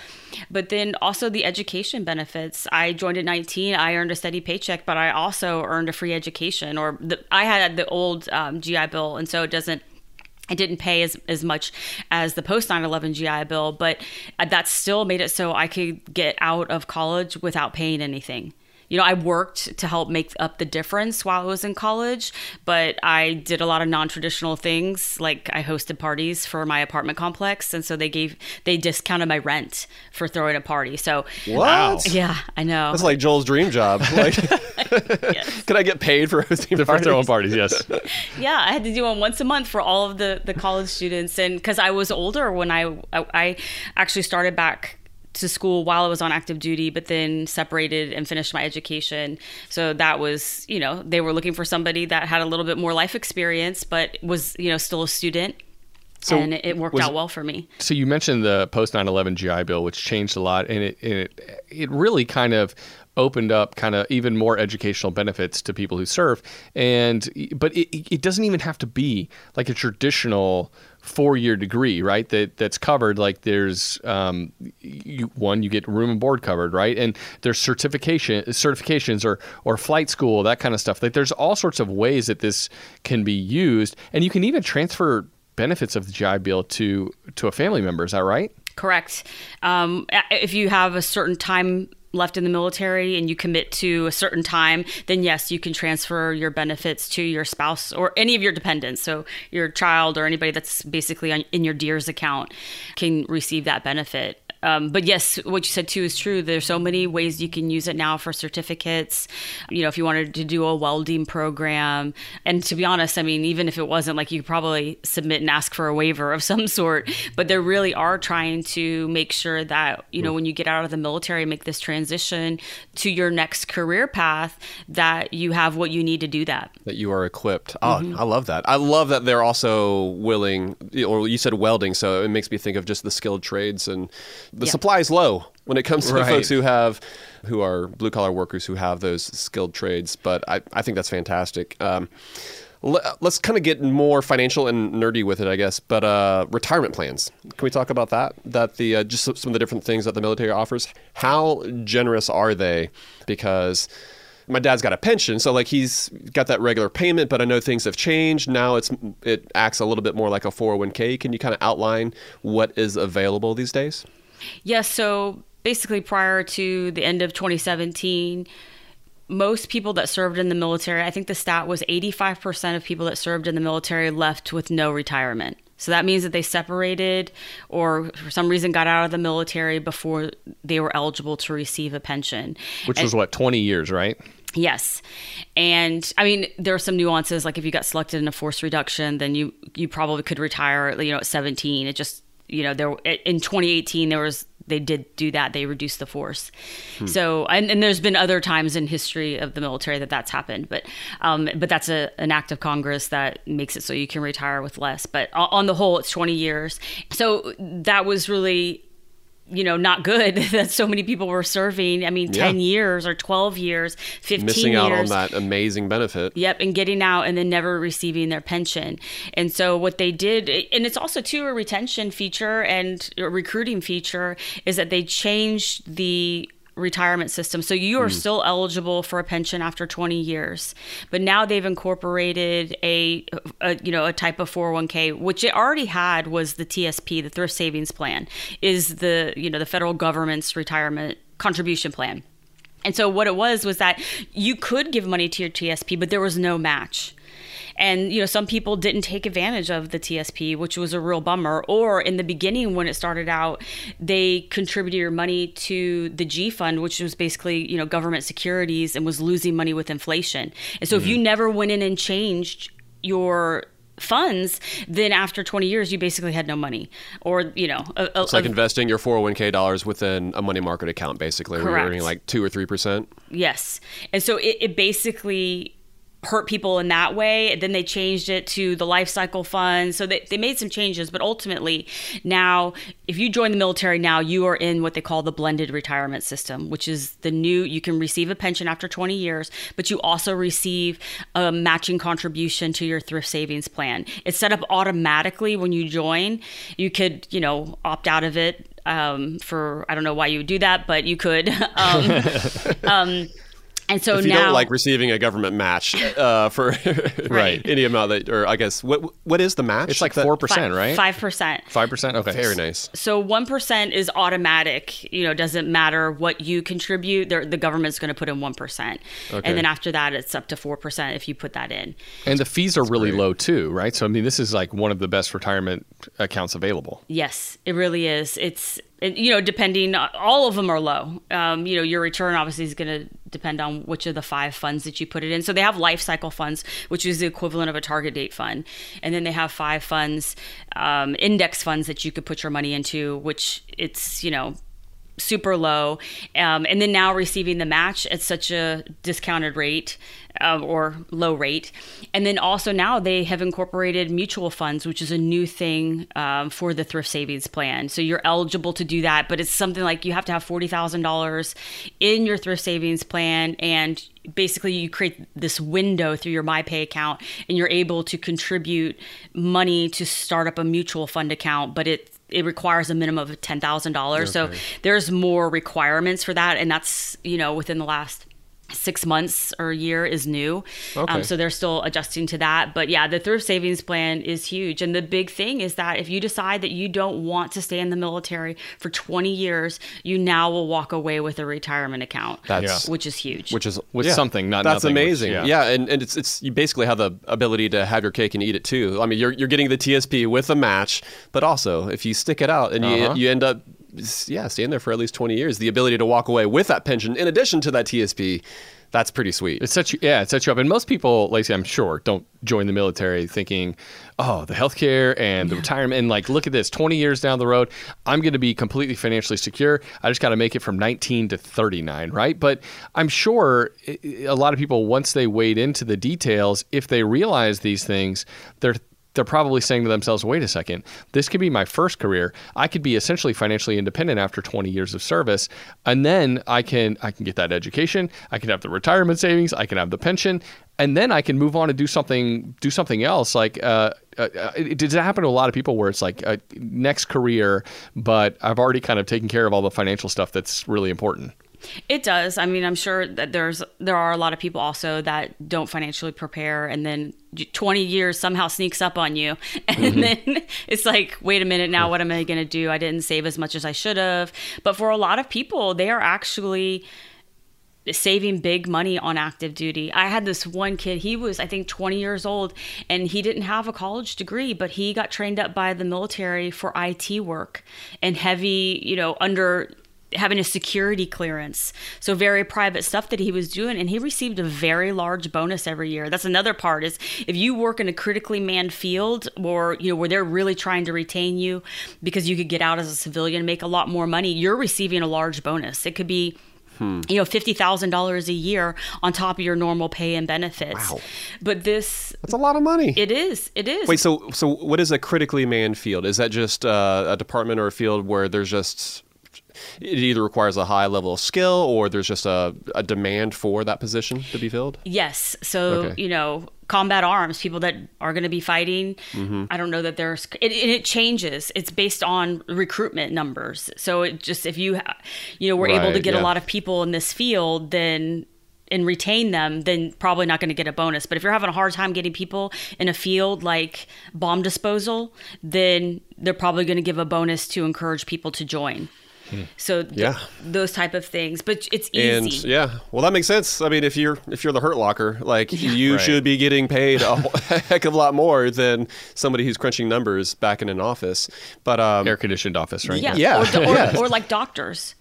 But then also the education benefits. I joined at 19. I earned a steady paycheck, but I also earned a free education. Or the, I had the old um, GI Bill, and so it doesn't I didn't pay as, as much as the post 9 11 GI Bill, but uh, that still made it so I could get out of college without paying anything. You know, I worked to help make up the difference while I was in college, but I did a lot of non-traditional things. Like I hosted parties for my apartment complex, and so they gave they discounted my rent for throwing a party. So What? yeah, I know. That's like Joel's dream job. Like, Yes. can I get paid for hosting For parties? throwing parties, yes. Yeah, I had to do one once a month for all of the the college students, and because I was older when I, I I actually started back to school while I was on active duty, but then separated and finished my education. So that was, you know, they were looking for somebody that had a little bit more life experience, but was, you know, still a student. So and it worked was- out well for me. So you mentioned the post 9/11 GI Bill, which changed a lot, and it and it it really kind of opened up kind of even more educational benefits to people who serve. And but it, it doesn't even have to be like a traditional four-year degree, right? That that's covered. Like there's um, you, one, you get room and board covered, right? And there's certification certifications or or flight school, that kind of stuff. Like there's all sorts of ways that this can be used, and you can even transfer benefits of the GI Bill to to a family member. Is that right? Correct. Um, if you have a certain time left in the military and you commit to a certain time, then yes, you can transfer your benefits to your spouse or any of your dependents. So your child or anybody that's basically on, in your DEERS account can receive that benefit. Um, but yes, what you said too is true. There's so many ways you can use it now for certificates. You know, if you wanted to do a welding program, and to be honest, I mean, even if it wasn't, like you could probably submit and ask for a waiver of some sort. But they really are trying to make sure that you know when you get out of the military, make this transition to your next career path, that you have what you need to do that. that you are equipped. Oh, I love that. I love that they're also willing, or you said welding, so it makes me think of just the skilled trades and the Yeah. supply is low when it comes to Right. folks who have, who are blue collar workers who have those skilled trades. But I, I think that's fantastic. Um, le- let's kind of get more financial and nerdy with it, I guess. But uh, retirement plans. Can we talk about that? That the uh, just some of the different things that the military offers. How generous are they? Because my dad's got a pension, so like he's got that regular payment, but I know things have changed. Now it's it acts a little bit more like a 401k. Can you kind of outline what is available these days? Yes. so basically, prior to the end of 2017, most people that served in the military, I think the stat was 85% of people that served in the military left with no retirement. So that means that they separated or for some reason got out of the military before they were eligible to receive a pension. Which And- was what 20 years, right? Yes. And I mean, there are some nuances. Like if you got selected in a force reduction, then you, you probably could retire, you know, at 17. It just, you know, there in 2018, there was, they did do that. They reduced the force. Hmm. So, and, and there's been other times in history of the military that that's happened, but, um, but that's a, an act of Congress that makes it so you can retire with less. But on the whole, it's 20 years. So that was really you know not good that so many people were serving i mean 10 yeah. years or 12 years 15 missing years. out on that amazing benefit yep and getting out and then never receiving their pension and so what they did and it's also too a retention feature and a recruiting feature is that they changed the retirement system. So you are mm. still eligible for a pension after 20 years. But now they've incorporated a, a, you know a type of 401k which it already had was the TSP, the thrift savings plan is the you know the federal government's retirement contribution plan. And so what it was was that you could give money to your TSP but there was no match and you know some people didn't take advantage of the TSP which was a real bummer or in the beginning when it started out they contributed your money to the G fund which was basically you know government securities and was losing money with inflation and so mm-hmm. if you never went in and changed your funds, then after 20 years, you basically had no money. Or, you know, a, a, it's like a, investing your 401k dollars within a money market account, basically, correct. where you're earning like 2 or 3%. Yes. And so it, it basically hurt people in that way. Then they changed it to the life cycle fund. So they, they made some changes, but ultimately now, if you join the military now, you are in what they call the blended retirement system, which is the new, you can receive a pension after 20 years, but you also receive a matching contribution to your thrift savings plan. It's set up automatically when you join. You could, you know, opt out of it um, for, I don't know why you would do that, but you could. um, um, and so if you now, don't like receiving a government match uh, for right any amount that, or I guess what what is the match? It's like four percent, right? Five percent. Five percent. Okay, very nice. So one percent is automatic. You know, doesn't matter what you contribute. The government's going to put in one percent, okay. and then after that, it's up to four percent if you put that in. And the fees are really great. low too, right? So I mean, this is like one of the best retirement accounts available. Yes, it really is. It's you know, depending, all of them are low. Um, you know, your return obviously is going to depend on which of the five funds that you put it in. So they have life cycle funds, which is the equivalent of a target date fund, and then they have five funds, um, index funds that you could put your money into, which it's you know super low um, and then now receiving the match at such a discounted rate um, or low rate. And then also now they have incorporated mutual funds which is a new thing um, for the thrift savings plan. So you're eligible to do that but it's something like you have to have $40000 in your thrift savings plan and basically you create this window through your mypay account and you're able to contribute money to start up a mutual fund account but it it requires a minimum of ten thousand okay. dollars. So there's more requirements for that, and that's you know within the last six months or a year is new. Um, okay. Um, so they're still adjusting to that. But yeah, the thrift savings plan is huge. And the big thing is that if you decide that you don't want to stay in the military for 20 years, you now will walk away with a retirement account, that's, which is huge. Which is with yeah, something, not That's nothing, amazing. Which, yeah. yeah, and, and it's, it's you basically have the ability to have your cake and eat it too. I mean, you're, you're getting the TSP with a match, but also if you stick it out and uh-huh. you, you end up yeah, staying there for at least 20 years, the ability to walk away with that pension in addition to that TSP that's pretty sweet. It sets you, yeah, it sets you up. And most people, Lacey, I'm sure, don't join the military thinking, oh, the healthcare and the yeah. retirement. And like, look at this 20 years down the road, I'm going to be completely financially secure. I just got to make it from 19 to 39, right? But I'm sure a lot of people, once they wade into the details, if they realize these things, they're they're probably saying to themselves, wait a second, this could be my first career. I could be essentially financially independent after 20 years of service. And then I can I can get that education, I can have the retirement savings, I can have the pension, and then I can move on and do something do something else. Like uh, uh, it, does it happen to a lot of people where it's like a next career, but I've already kind of taken care of all the financial stuff that's really important. It does. I mean, I'm sure that there's there are a lot of people also that don't financially prepare, and then 20 years somehow sneaks up on you, and mm-hmm. then it's like, wait a minute, now what am I going to do? I didn't save as much as I should have. But for a lot of people, they are actually saving big money on active duty. I had this one kid, he was I think 20 years old and he didn't have a college degree, but he got trained up by the military for IT work and heavy, you know, under having a security clearance. So very private stuff that he was doing and he received a very large bonus every year. That's another part is if you work in a critically manned field or you know where they're really trying to retain you because you could get out as a civilian make a lot more money, you're receiving a large bonus. It could be you know, fifty thousand dollars a year on top of your normal pay and benefits. Wow. But this, That's a lot of money. it is, it is. Wait, so so what is a critically manned field? Is that just uh, a department or a field where there's just it either requires a high level of skill or there's just a, a demand for that position to be filled? Yes. So, Okay. you know, combat arms, people that are going to be fighting, Mm-hmm. I don't know that there's, it, it, it changes. It's based on recruitment numbers. So it just, if you, you know, we're able to get yeah. a lot of people in this field, then, and retain them, then probably not going to get a bonus. But if you're having a hard time getting people in a field like bomb disposal, then they're probably going to give a bonus to encourage people to join. So th- Hmm. Yeah. those type of things, but it's And easy. yeah, well, that makes sense. I mean, if you're if you're the Hurt Locker, like you Right. should be getting paid a heck of a lot more than somebody who's crunching numbers back in an office. But um, Air conditioned office, right? Yeah, Yeah, Or, or, yeah. or like doctors,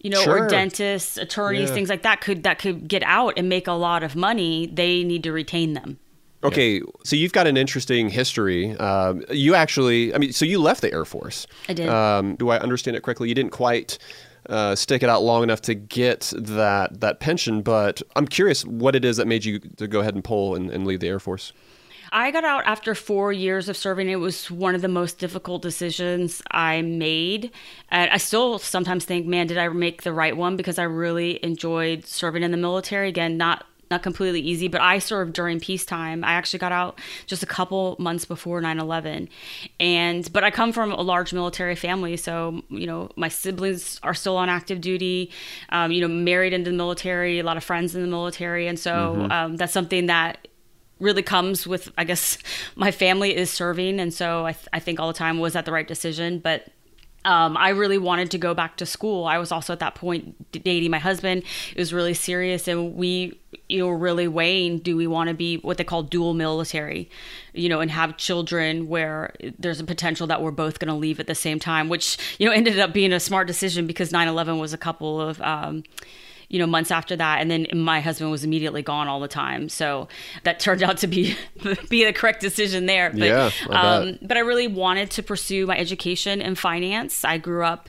you know, Sure. or dentists, attorneys, Yeah. things like that could that could get out and make a lot of money. They need to retain them. Okay, so you've got an interesting history. Um, you actually, I mean, so you left the Air Force. I did. Um, do I understand it correctly? You didn't quite uh, stick it out long enough to get that that pension, but I'm curious what it is that made you to go ahead and pull and, and leave the Air Force. I got out after four years of serving. It was one of the most difficult decisions I made. And I still sometimes think, man, did I make the right one? Because I really enjoyed serving in the military. Again, not not completely easy, but I served during peacetime. I actually got out just a couple months before 9/11. And but I come from a large military family, so you know, my siblings are still on active duty. Um, you know, married into the military, a lot of friends in the military, and so um, that's something that really comes with i guess my family is serving and so i, th- I think all the time was that the right decision but um, I really wanted to go back to school. I was also at that point dating my husband. It was really serious, and we, you know, were really weighing: do we want to be what they call dual military, you know, and have children where there's a potential that we're both going to leave at the same time, which you know ended up being a smart decision because 9/11 was a couple of. Um, you know months after that and then my husband was immediately gone all the time. So that turned out to be be the correct decision there. But Yeah, I um, but I really wanted to pursue my education in finance. I grew up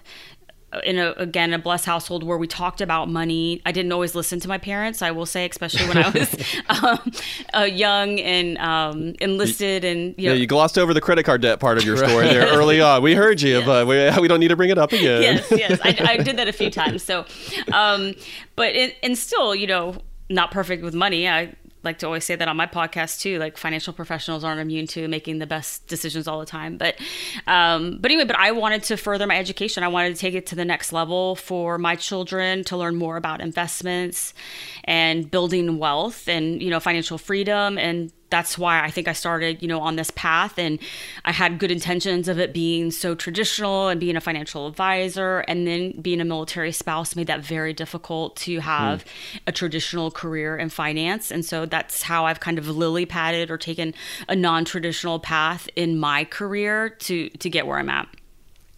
in a again a blessed household where we talked about money. I didn't always listen to my parents. I will say, especially when I was um, uh, young and um, enlisted, and you Yeah, you glossed over the credit card debt part of your story there early on. We heard you, but we, we don't need to bring it up again. yes, yes, I, I did that a few times. So, um, but it, and still, you know, not perfect with money. I like to always say that on my podcast too. Like financial professionals aren't immune to making the best decisions all the time. But, um, but anyway, but I wanted to further my education. I wanted to take it to the next level for my children to learn more about investments and building wealth and you know financial freedom and that's why I think I started, you know, on this path and I had good intentions of it being so traditional and being a financial advisor and then being a military spouse made that very difficult to hmm. have a traditional career in finance. And so that's how I've kind of lily padded or taken a non-traditional path in my career to to get where I'm at.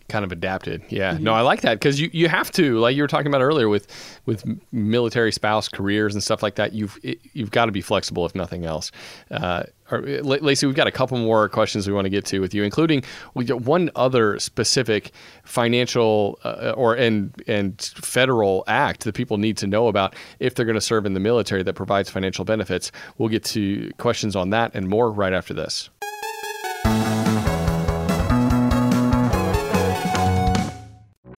Kind of adapted. Yeah, Mm-hmm. no, I like that because you, you have to, like you were talking about earlier with with military spouse careers and stuff like that. You've it, you've got to be flexible if nothing else. Uh, Lacey, we've got a couple more questions we want to get to with you, including we got one other specific financial uh, or and and federal act that people need to know about if they're going to serve in the military that provides financial benefits. We'll get to questions on that and more right after this.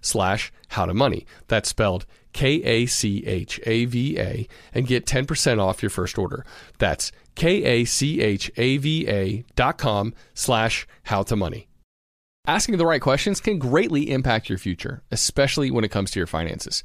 slash how to money. That's spelled K-A-C-H-A-V-A and get 10% off your first order. That's K-A-C-H-A-V-A dot com slash how to money. Asking the right questions can greatly impact your future, especially when it comes to your finances.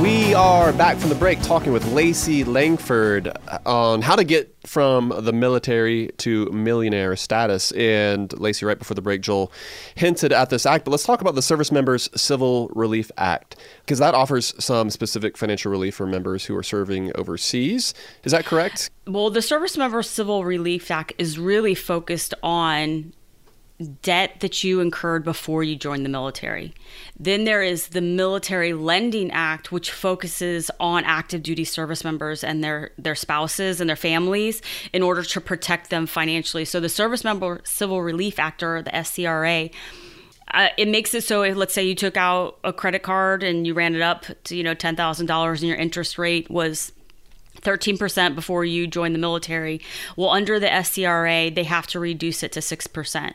We are back from the break talking with Lacey Langford on how to get from the military to millionaire status. And Lacey, right before the break, Joel hinted at this act, but let's talk about the Service Members Civil Relief Act because that offers some specific financial relief for members who are serving overseas. Is that correct? Well, the Service Members Civil Relief Act is really focused on debt that you incurred before you joined the military. Then there is the Military Lending Act, which focuses on active duty service members and their, their spouses and their families in order to protect them financially. So the Service Member Civil Relief Act, or the SCRA, uh, it makes it so if let's say you took out a credit card and you ran it up to you know ten thousand dollars and your interest rate was 13% before you join the military. Well, under the SCRA, they have to reduce it to 6%.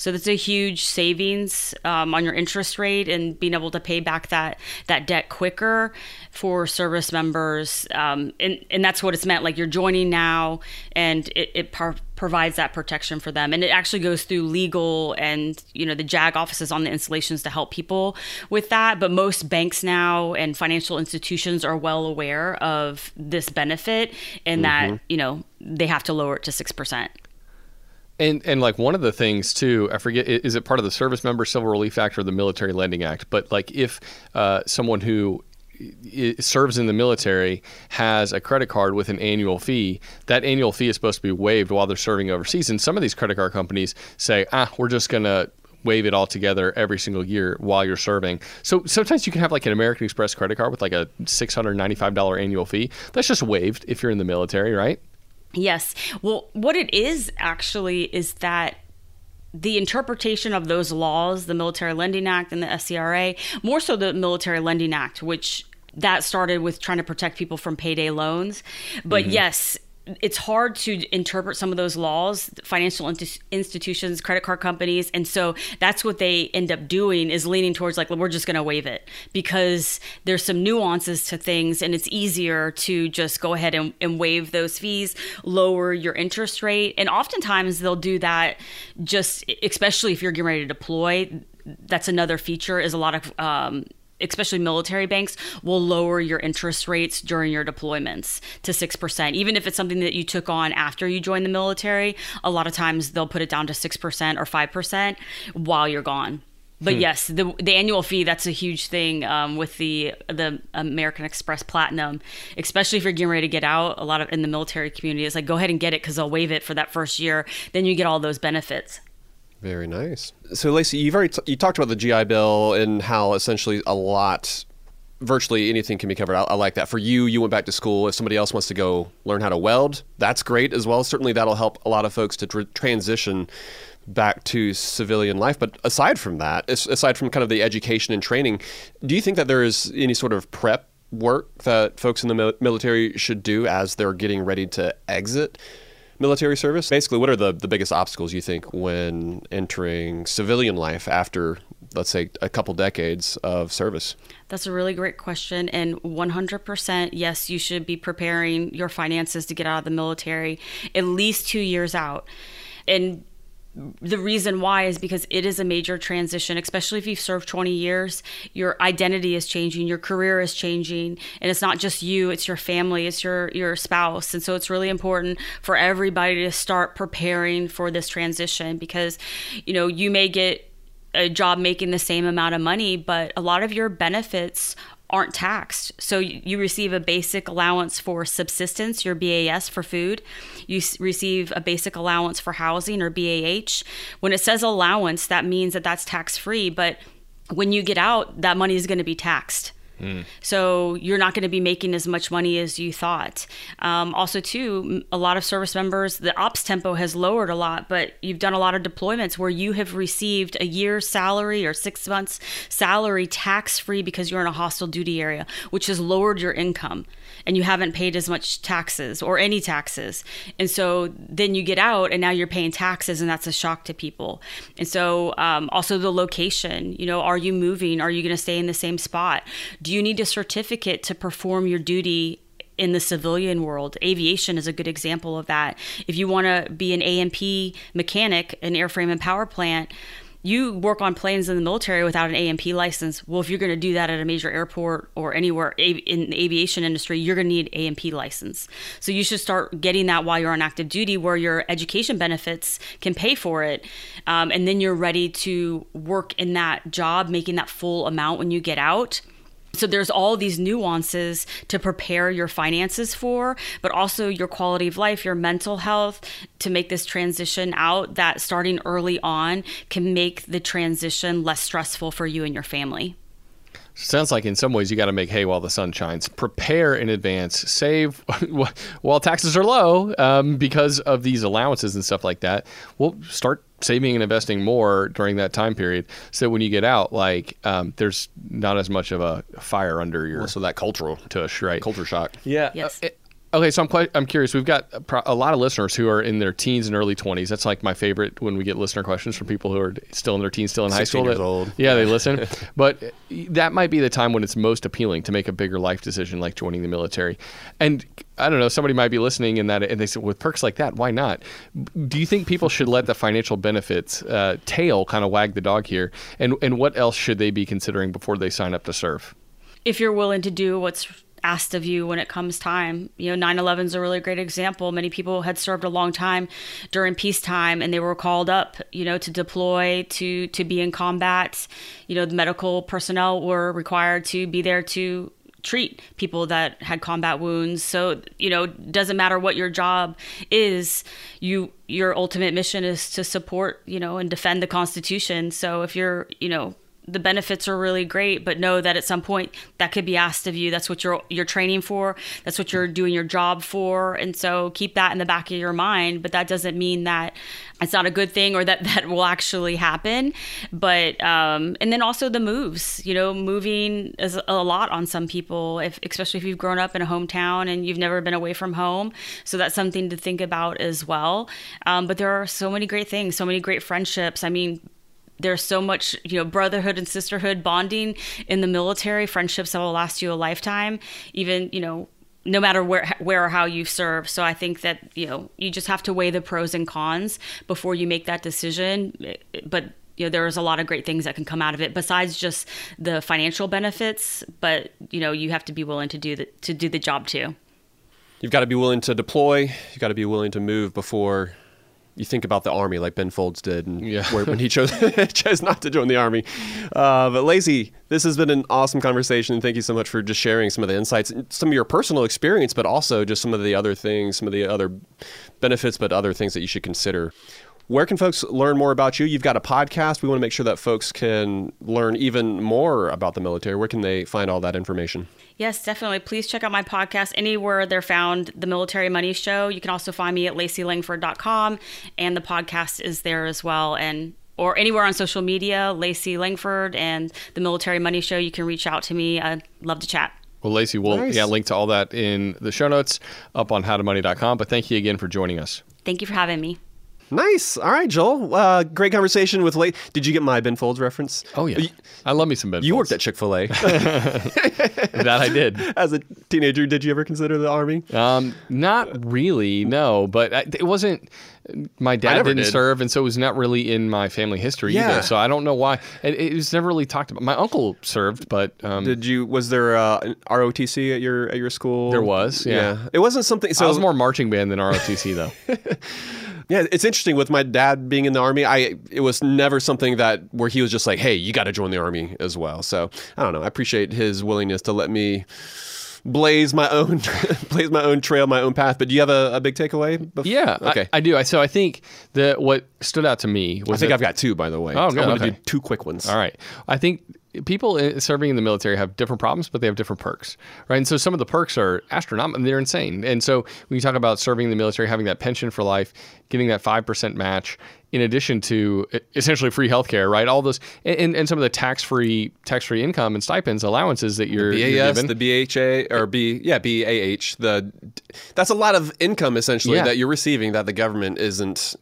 So that's a huge savings um, on your interest rate and being able to pay back that that debt quicker for service members, um, and and that's what it's meant. Like you're joining now, and it, it par- provides that protection for them, and it actually goes through legal and you know the JAG offices on the installations to help people with that. But most banks now and financial institutions are well aware of this benefit, and that you know they have to lower it to six percent. And and like one of the things too, I forget is it part of the Service Member Civil Relief Act or the Military Lending Act? But like if uh, someone who serves in the military has a credit card with an annual fee, that annual fee is supposed to be waived while they're serving overseas. And some of these credit card companies say, ah, we're just gonna waive it all together every single year while you're serving. So sometimes you can have like an American Express credit card with like a $695 annual fee. That's just waived if you're in the military, right? Yes. Well, what it is actually is that the interpretation of those laws, the Military Lending Act and the SCRA, more so the Military Lending Act, which that started with trying to protect people from payday loans. But mm-hmm. yes, it's hard to interpret some of those laws, financial institutions, credit card companies, and so that's what they end up doing is leaning towards like well, we're just going to waive it because there's some nuances to things, and it's easier to just go ahead and, and waive those fees, lower your interest rate, and oftentimes they'll do that just especially if you're getting ready to deploy. That's another feature is a lot of um, especially military banks, will lower your interest rates during your deployments to 6%. Even if it's something that you took on after you joined the military, a lot of times they'll put it down to 6% or 5% while you're gone. But yes, the the annual fee that's a huge thing um, with the the American Express Platinum, especially if you're getting ready to get out. A lot of in the military community, it's like go ahead and get it because they'll waive it for that first year. Then you get all those benefits. Very nice. So, Lacey, you've already t- you talked about the GI Bill and how essentially a lot, virtually anything can be covered. I, I like that. For you, you went back to school. If somebody else wants to go learn how to weld, that's great as well. Certainly, that'll help a lot of folks to tr- transition back to civilian life. But aside from that, as- aside from kind of the education and training, do you think that there is any sort of prep work that folks in the mil- military should do as they're getting ready to exit? Military service? Basically, what are the, the biggest obstacles you think when entering civilian life after, let's say, a couple decades of service? That's a really great question. And 100%, yes, you should be preparing your finances to get out of the military at least two years out. And the reason why is because it is a major transition, especially if you've served 20 years. Your identity is changing, your career is changing, and it's not just you, it's your family, it's your your spouse. And so it's really important for everybody to start preparing for this transition because you know, you may get a job making the same amount of money, but a lot of your benefits aren't taxed. So you receive a basic allowance for subsistence, your BAS for food. You receive a basic allowance for housing or BAH. When it says allowance, that means that that's tax free, but when you get out, that money is going to be taxed. So you're not going to be making as much money as you thought. Um, also, too, a lot of service members, the ops tempo has lowered a lot, but you've done a lot of deployments where you have received a year's salary or six months salary tax free because you're in a hostile duty area, which has lowered your income and you haven't paid as much taxes or any taxes. And so then you get out and now you're paying taxes, and that's a shock to people. And so um, also the location, you know, are you moving? Are you going to stay in the same spot? Do you need a certificate to perform your duty in the civilian world. Aviation is a good example of that. If you want to be an A&P mechanic, an airframe and power plant, you work on planes in the military without an A&P license. Well, if you're going to do that at a major airport or anywhere in the aviation industry, you're going to need A&P license. So you should start getting that while you're on active duty, where your education benefits can pay for it, um, and then you're ready to work in that job, making that full amount when you get out. So there's all these nuances to prepare your finances for, but also your quality of life, your mental health to make this transition out that starting early on can make the transition less stressful for you and your family. Sounds like in some ways you got to make hay while the sun shines. Prepare in advance. Save while taxes are low um, because of these allowances and stuff like that. We'll start saving and investing more during that time period, so when you get out, like um, there's not as much of a fire under your so that cultural tush, right? Culture shock. Yeah. Yes. Uh, it, Okay, so I'm quite I'm curious. We've got a, pro- a lot of listeners who are in their teens and early 20s. That's like my favorite when we get listener questions from people who are still in their teens, still in high school. years that- old. Yeah, they listen. but that might be the time when it's most appealing to make a bigger life decision like joining the military. And I don't know, somebody might be listening in that and they say with perks like that, why not? Do you think people should let the financial benefits uh, tail kind of wag the dog here? And and what else should they be considering before they sign up to serve? if you're willing to do what's asked of you when it comes time. You know, 9/11 is a really great example. Many people had served a long time during peacetime and they were called up, you know, to deploy to to be in combat. You know, the medical personnel were required to be there to treat people that had combat wounds. So, you know, doesn't matter what your job is, you your ultimate mission is to support, you know, and defend the constitution. So if you're, you know, the benefits are really great, but know that at some point that could be asked of you. That's what you're you're training for. That's what you're doing your job for. And so keep that in the back of your mind. But that doesn't mean that it's not a good thing or that that will actually happen. But um, and then also the moves. You know, moving is a lot on some people, if, especially if you've grown up in a hometown and you've never been away from home. So that's something to think about as well. Um, but there are so many great things, so many great friendships. I mean there's so much you know brotherhood and sisterhood bonding in the military friendships that will last you a lifetime even you know no matter where where or how you serve. So i think that you know you just have to weigh the pros and cons before you make that decision. But you know there's a lot of great things that can come out of it besides just the financial benefits. But you know you have to be willing to do the to do the job too. You've got to be willing to deploy. You've got to be willing to move before you think about the army, like Ben Folds did, and Yeah. where, when he chose chose not to join the army. Uh, but Lacey, this has been an awesome conversation, thank you so much for just sharing some of the insights, some of your personal experience, but also just some of the other things, some of the other benefits, but other things that you should consider. Where can folks learn more about you? You've got a podcast. We want to make sure that folks can learn even more about the military. Where can they find all that information? Yes, definitely. Please check out my podcast anywhere they're found, The Military Money Show. You can also find me at laceylangford.com, and the podcast is there as well. And or anywhere on social media, Lacey Langford and The Military Money Show. You can reach out to me. I'd love to chat. Well, Lacey, we'll Nice. yeah link to all that in the show notes up on howtomoney.com. But thank you again for joining us. Thank you for having me. Nice. All right, Joel. Uh, great conversation with late. Did you get my Ben Folds reference? Oh yeah, You, I love me some Ben. you Folds. worked at Chick Fil A that. I did. as a teenager. Did you ever consider the army? Um, not really, no. But I, it wasn't. My dad didn't did. serve, and so it was not really in my family history Yeah. either. So I don't know why. It, it was never really talked about. My uncle served, but um, Did you? Was there uh, an ROTC at your at your school? There was, yeah. It wasn't something. So I was more marching band than ROTC though. Yeah, it's interesting with my dad being in the army. I it was never something that where he was just like, "Hey, you got to join the army as well." So I don't know. I appreciate his willingness to let me blaze my own blaze my own trail, my own path. But do you have a, a big takeaway? bef- Yeah, Okay. I, I do. I so I think that what stood out to me was I think that- I've got two, by the way. Oh, good, I'm going to okay. do two quick ones. All right. I think people eh, serving in the military have different problems, but they have different perks, right? And so some of the perks are astronomical; they're insane. And so when you talk about serving in the military, having that pension for life, getting that five percent match, in addition to essentially free healthcare, right? All those and, and some of the tax free tax free income and stipends allowances that you're, you're given. the BHA or B, yeah, BAH. The that's a lot of income essentially Yeah. that you're receiving that the government isn't.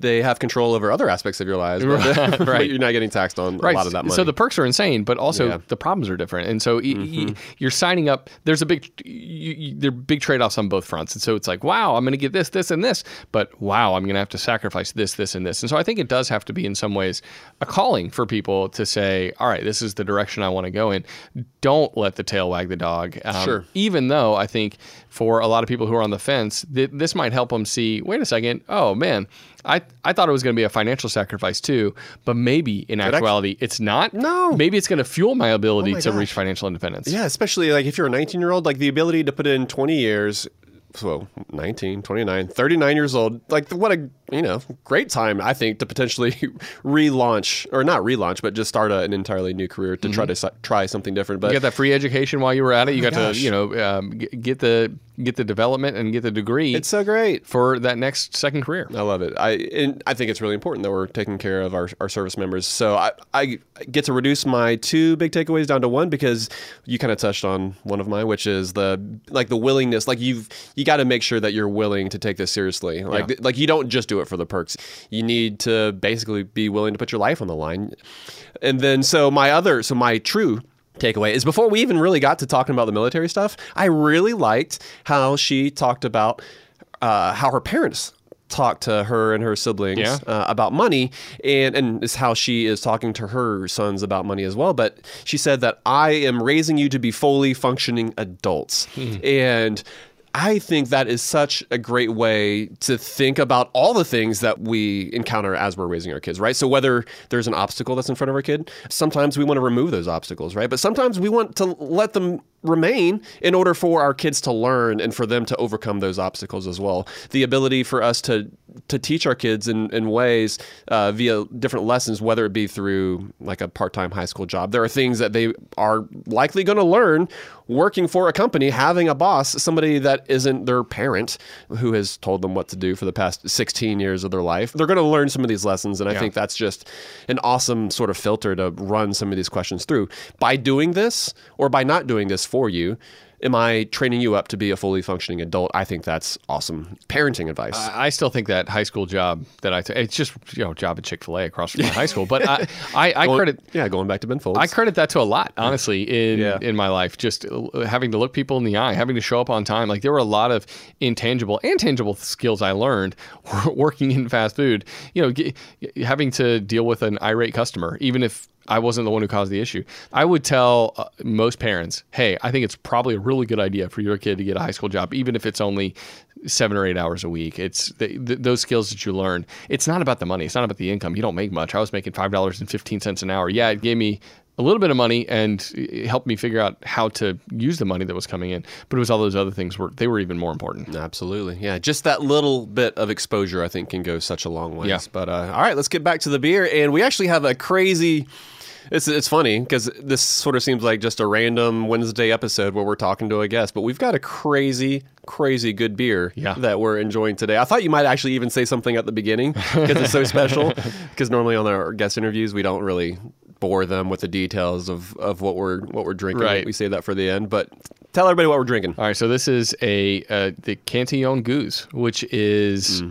They have control over other aspects of your lives, Right, right. you're not getting taxed on a lot of that money. So the perks are insane, but also Yeah. Mm-hmm. the problems are different. And so y- you're signing up. There's a big, you, you, there are big trade offs on both fronts. And so it's like, wow, I'm going to get this, this, and this, but wow, I'm going to have to sacrifice this, this, and this. And so I think it does have to be in some ways a calling for people to say, all right, this is the direction I want to go in. Don't let the tail wag the dog. Um, Sure. Even though I think for a lot of people who are on the fence, th- this might help them see, wait a second, oh man, I, I thought it was going to be a financial sacrifice too, but maybe in actuality it's not. No. Maybe it's going to fuel my ability Oh my to gosh. reach financial independence. Yeah, especially like if you're a 19 year old, like the ability to put in 20 years, so 19, 29, 39 years old, like what a, you know, great time, I think, to potentially relaunch, or not relaunch, but just start a, an entirely new career to try to try something different. But You got that free education while you were at it. You got gosh. to, you know, um, get the get the development and get the degree it's so great. for that next second career. I love it. I and I think it's really important that we're taking care of our, our service members. So I, I get to reduce my two big takeaways down to one because you kind of touched on one of mine, which is the like the willingness. Like you've you got to make sure that you're willing to take this seriously. Like Yeah. like you don't just do it for the perks. You need to basically be willing to put your life on the line. And then so my other so my true takeaway is before we even really got to talking about the military stuff, I really liked how she talked about uh, how her parents talked to her and her siblings Yeah. uh, about money and and is how she is talking to her sons about money as well. But she said that I am raising you to be fully functioning adults. And I think that is such a great way to think about all the things that we encounter as we're raising our kids, right? So whether there's an obstacle that's in front of our kid, sometimes we want to remove those obstacles, right? But sometimes we want to let them remain in order for our kids to learn and for them to overcome those obstacles as well. The ability for us to to teach our kids in, in ways uh, via different lessons, whether it be through like a part-time high school job. There are things that they are likely going to learn working for a company, having a boss, somebody that isn't their parent who has told them what to do for the past 16 years of their life. They're going to learn some of these lessons. And I think that's just an awesome sort of filter to run some of these questions through. By doing this or by not doing this for you, am I training you up to be a fully functioning adult? I think that's awesome parenting advice. I still think that high school job that I took, it's just, you know, job at Chick fil A across from my high school. But I, I, I Going- credit, yeah, going back to Ben Folds. I credit that to a lot, honestly, in Yeah. in my life. Just uh, having to look people in the eye, having to show up on time. Like there were a lot of intangible and tangible skills I learned working in fast food. You know, ge- having to deal with an irate customer, even if I wasn't the one who caused the issue. I would tell uh, most parents, "Hey, I think it's probably a really good idea for your kid to get a high school job, even if it's only." seven or eight hours a week. It's the, th those skills that you learn. It's not about the money. It's not about the income. You don't make much. I was making five dollars and fifteen cents an hour. Yeah, it gave me a little bit of money and it helped me figure out how to use the money that was coming in. But it was all those other things were they were even more important. Absolutely. Yeah. Just that little bit of exposure, I think, can go such a long way. Yeah. But uh, all right, let's get back to the beer. And we actually have a crazy. It's, it's funny because this sort of seems like just a random Wednesday episode where we're talking to a guest, but we've got a crazy, crazy good beer Yeah. that we're enjoying today. I thought you might actually even say something at the beginning because it's so special. Because normally on our guest interviews, we don't really bore them with the details of, of what we're what we're drinking. Right. We save that for the end. But tell everybody what we're drinking. All right, so this is a uh, the Cantillon Gueuze, which is,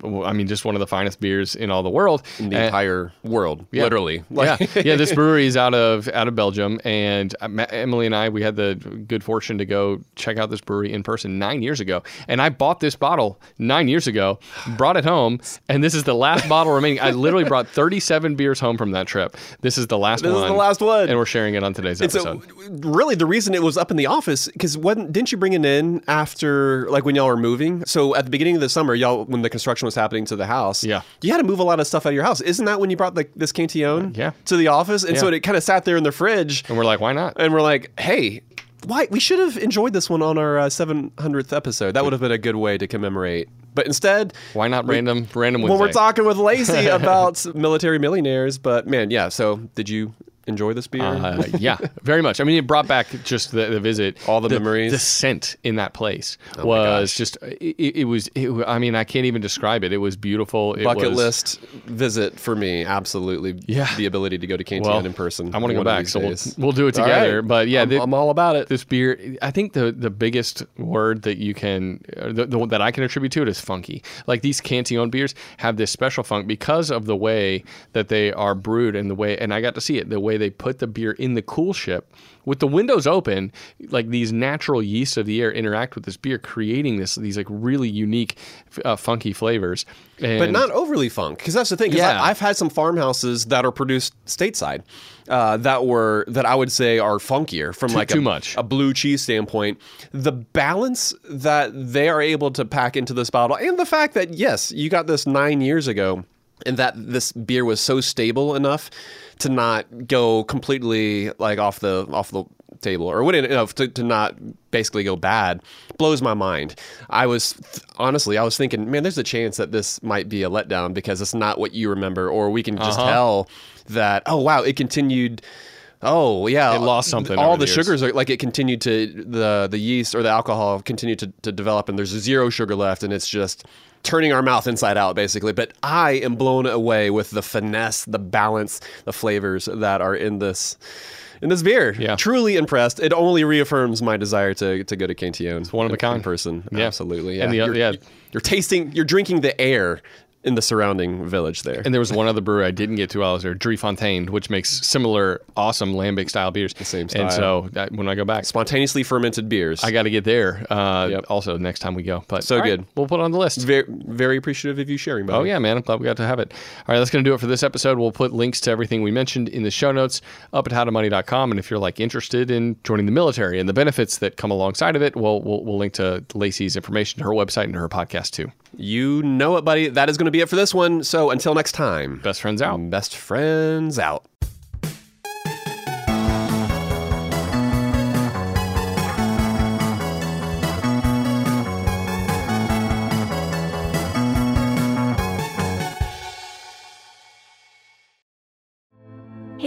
well, I mean, just one of the finest beers in all the world. In the And- entire world, literally. yeah, yeah. This brewery is out of out of Belgium, and uh, Emily and I we had the good fortune to go check out this brewery in person nine years ago. And I bought this bottle nine years ago, brought it home, and this is the last bottle remaining. I literally brought thirty seven beers home from that trip. This is the last This is the last one. and we're sharing it on today's And so, episode. really, the reason it was up in the office because when didn't you bring it in after like when y'all were moving? So at the beginning of the summer, y'all when the construction was happening to the house, Yeah. you had to move a lot of stuff out of your house. Isn't that when you brought the, this Cantillon, Yeah. to the office? And so it kind of sat there in the fridge, and we're like, why not? and we're like, hey. Why we should have enjoyed this one on our uh, 700th episode. That would have been a good way to commemorate. But instead, Why not random random Well, we're talking with Lacey about military millionaires. But man, yeah. So did you enjoy this beer? Uh, yeah, very much. I mean, it brought back just the, the visit, All the memories. The scent in that place Oh was just. It, it was. It, I mean, I can't even describe it. It was beautiful. It bucket was, list visit for me. Absolutely, Yeah. The ability to go to Cantillon Well, in person. I want to go back, so we'll, we'll do it together. right. But yeah, I'm, thi- I'm all about it. this beer. I think the the biggest word that you can the, the, that I can attribute to it is funky. Like these Cantillon beers have this special funk because of the way that they are brewed and the way and I got to see it the way they put the beer in the coolship with the windows open. Like these natural yeasts of the air interact with this beer, creating this these like really unique, uh, funky flavors. And but not overly funk, because that's the thing. Yeah. I, I've had some farmhouses that are produced stateside uh, that were that I would say are funkier from like too a, much. a blue cheese standpoint. The balance that they are able to pack into this bottle, and the fact that yes, you got this nine years ago, and that this beer was so stable enough to not go completely like off the off the table or wouldn't know, to, to not basically go bad blows my mind i was honestly i was thinking man there's a chance that this might be a letdown because it's not what you remember or we can just Uh-huh. tell that oh wow it continued Oh yeah, It lost something All the, the sugars are like it continued to the the yeast or the alcohol continued to, to develop, and there's zero sugar left, and it's just turning our mouth inside out basically. But I am blown away with the finesse, the balance, the flavors that are in this in this beer. Yeah. truly impressed. It only reaffirms my desire to to go to Cantillon. It's one of a in, kind. in person. Yeah. Absolutely. Yeah. And the you're, yeah. you're tasting, you're drinking the air in the surrounding village there. And there was one other brewery I didn't get to while I was there, Driefontein, which makes similar awesome lambic style beers. The same style. And so that, when I go back, Spontaneously fermented beers. I got to get there. Uh, Yep. Also, next time we go. But So all right, good. We'll put it on the list. very very appreciative of you sharing. Buddy. Oh yeah, man! I'm glad we got to have it. All right, that's going to do it for this episode. We'll put links to everything we mentioned in the show notes up at howtomoney.com. And if you're like interested in joining the military and the benefits that come alongside of it, well, we'll, we'll link to Lacey's information to her website and to her podcast too. You know it, buddy. That is going to be it for this one. So until next time, Best friends out. best friends out.